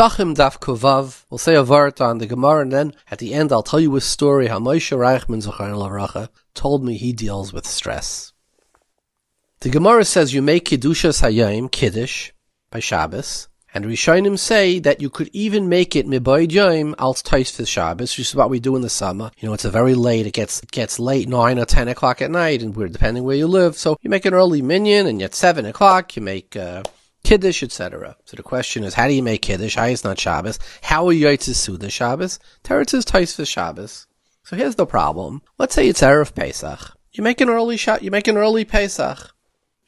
Pesachim Daf Kuf Vav. We'll say a word on the Gemara, and then at the end I'll tell you a story how Moshe Reichman Zachar Lavracha told me he deals with stress. The Gemara says you make Kedushas Hayayim, Kiddush, by Shabbos, and Rishonim say that you could even make it Miboy Yom als Taisfis Shabbos, which is what we do in the summer. You know, it's a very late, it gets, it gets late, 9 or 10 o'clock at night, and we're depending where you live, so you make an early minyan, and at 7 o'clock you make, uh, Kiddush, etc. So the question is, how do you make Kiddush? How is not Shabbos? How are you to Suda Shabbos? Teretz is Tais for Shabbos. So here's the problem. Let's say it's Erev Pesach. You make an early shot, you make an early Pesach.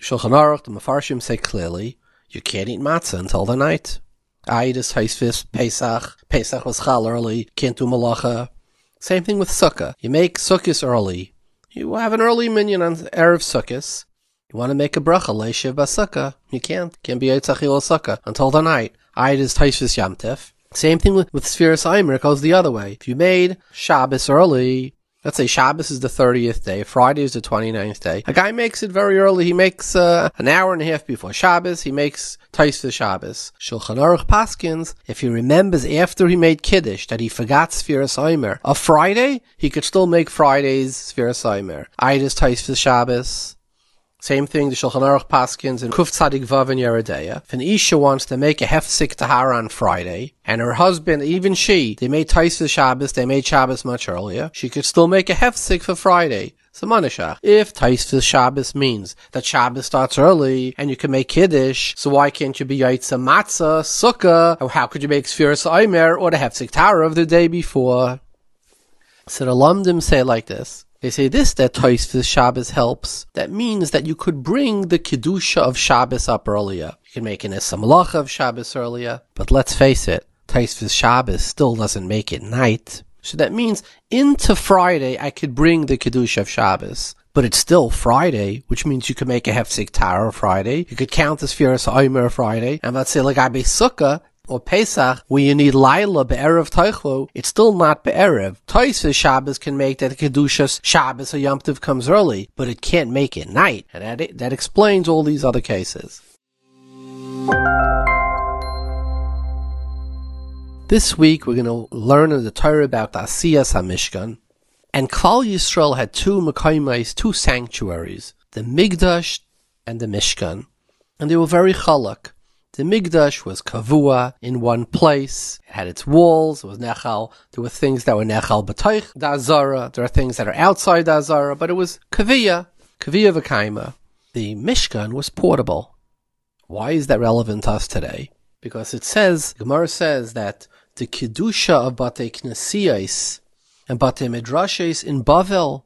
Shulchan Aruch, the Mefarshim say clearly, you can't eat matzah until the night. Eid is Taisvis, Pesach. Pesach was chal early, can't do malacha. Same thing with Sukkah. You make Sukkot early. You have an early minyan on Erev Sukkot. You want to make a bracha leishiv basukah. You can't. Can't be yitzachil sukkah until the night. Eid is taishvis yamtif. Same thing with, with Sefiras Eimer. It goes the other way. If you made Shabbos early, let's say Shabbos is the 30th day, Friday is the 29th day. A guy makes it very early. He makes uh, an hour and a half before Shabbos. He makes Taisvis Shabbos. Shulchan Aruch Paskins, if he remembers after he made Kiddush that he forgot Sefiras Eimer, a Friday, he could still make Friday's Sefiras Eimer. Eid is Taisvis Shabbos. Same thing, the Shulchan Aruch Paskins and Kuf Tzadik Vav and Yeredeya. If an Isha wants to make a hefsik tahara on Friday, and her husband, even she, they made Taisa Shabbos, they made Shabbos much earlier, she could still make a hefsik for Friday. So. If Taisvis Shabbos means that Shabbos starts early and you can make Kiddush, so why can't you be Yaitza Matzah, Sukkah, or how could you make Sefiras Aimer or the Hefsik Tara of the day before? So the Lumdim say like this. They say this that Toisvis Shabbos helps. That means that you could bring the kedusha of Shabbos up earlier. You can make an Esamalacha of Shabbos earlier. But let's face it, Toisvis Shabbos still doesn't make it night. So that means into Friday I could bring the kedusha of Shabbos. But it's still Friday, which means you could make a Hefsik Tara Friday. You could count the Sefiras Omer Friday. And let's say like Sukkah, or Pesach, where you need Laila be'erev Teichlo, it's still not be'erev. Toisvis Shabbos can make that Kedushas Shabbos or Yom Tov comes early, but it can't make it night. And that, that explains all these other cases. This week we're going to learn in the Torah about the Asiyas HaMishkan. And Klal Yisrael had two Mekaimais, two sanctuaries, the Mikdash and the Mishkan. And they were very chalak. The Mikdash was kavua in one place. It had its walls. It was nechal. There were things that were nechal b'toich da azara. There are things that are outside da azara, but it was kavia, kavia v'kaima. The Mishkan was portable. Why is that relevant to us today? Because it says, Gemara says that the kedusha of Bate Knesiyos and Bate Midrashes in Bavel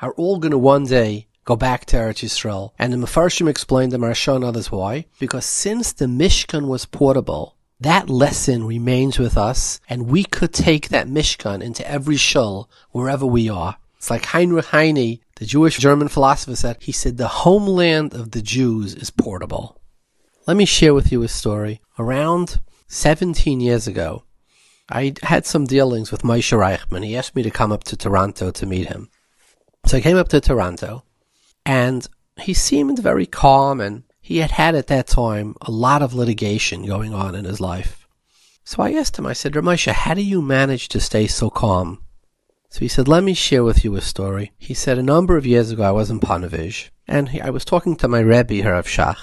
are all going to one day go back to Eretz Yisrael. And the Mefarshim explained the Maharsha and others why. Because since the Mishkan was portable, that lesson remains with us, and we could take that Mishkan into every shul wherever we are. It's like Heinrich Heine, the Jewish German philosopher said, he said the homeland of the Jews is portable. Let me share with you a story. Around 17 years ago, I had some dealings with Moshe Reichman. He asked me to come up to Toronto to meet him. So I came up to Toronto and he seemed very calm and he had had at that time a lot of litigation going on in his life. So I asked him, I said, Ramesha, how do you manage to stay so calm? So he said, let me share with you a story. He said, a number of years ago I was in Panovich and he, I was talking to my Rebbe, Harav Shach.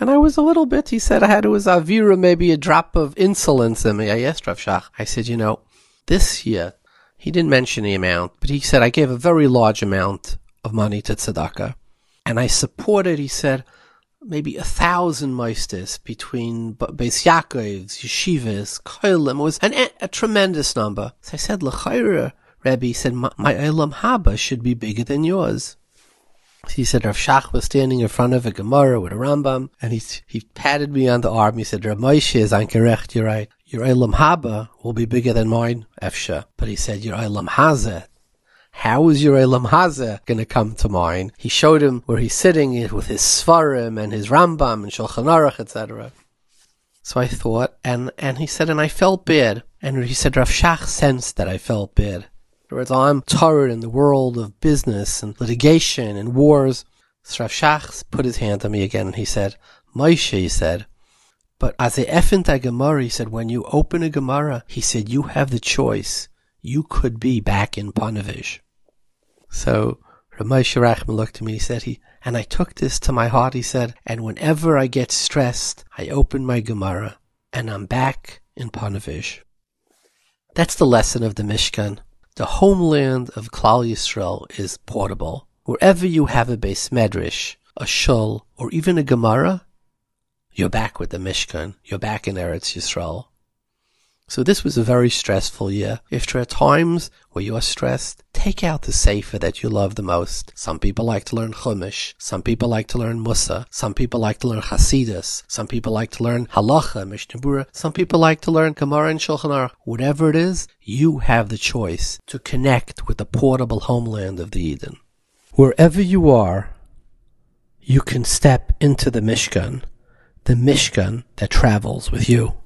And I was a little bit, he said, I had, it was Avira, maybe a drop of insolence in me. I asked Rav Shach, I said, you know, this year, he didn't mention the amount, but he said, I gave a very large amount of money to tzedakah. And I supported, he said, maybe a thousand meisters between Beis Yaakov's, yeshivas, koilim. It was an, a tremendous number. So I said, L'chayra, Rebbe said, my, Elam Haba should be bigger than yours. He said Rav Shach was standing in front of a Gemara with a Rambam, and he he patted me on the arm. He said, Rav Moshe is ankerecht, you're right. Your Elam Haba will be bigger than mine, Efsha. But he said, your Elam Hazeh, how is your Elam Hazeh going to come to mind? He showed him where he's sitting with his Svarim and his Rambam and Shulchan Aruch, etc. So I thought, and, and he said, and I felt bad. And he said, Rav Shach sensed that I felt bad. In other words, I'm tired in the world of business and litigation and wars. So Rav Shach put his hand on me again and he said, Moshe, he said, But as a effent a Gemara, he said, when you open a Gemara, he said, you have the choice. You could be back in Panavish. So Ramosha Rachman looked at me, he said, he, and I took this to my heart, he said, and whenever I get stressed, I open my Gemara, and I'm back in Panavish. That's the lesson of the Mishkan. The homeland of Klal Yisrael is portable. Wherever you have a base medrash, a shul, or even a Gemara, you're back with the Mishkan. You're back in Eretz Yisrael. So this was a very stressful year. If there are times where you are stressed, take out the sefer that you love the most. Some people like to learn Chumash. Some people like to learn Mussar. Some people like to learn Hasidus. Some people like to learn Halacha, Mishnah Berurah. Some people like to learn Gemara and Shulchan Aruch. Whatever it is, you have the choice to connect with the portable homeland of the Eden. Wherever you are, you can step into the Mishkan the Mishkan that travels with you.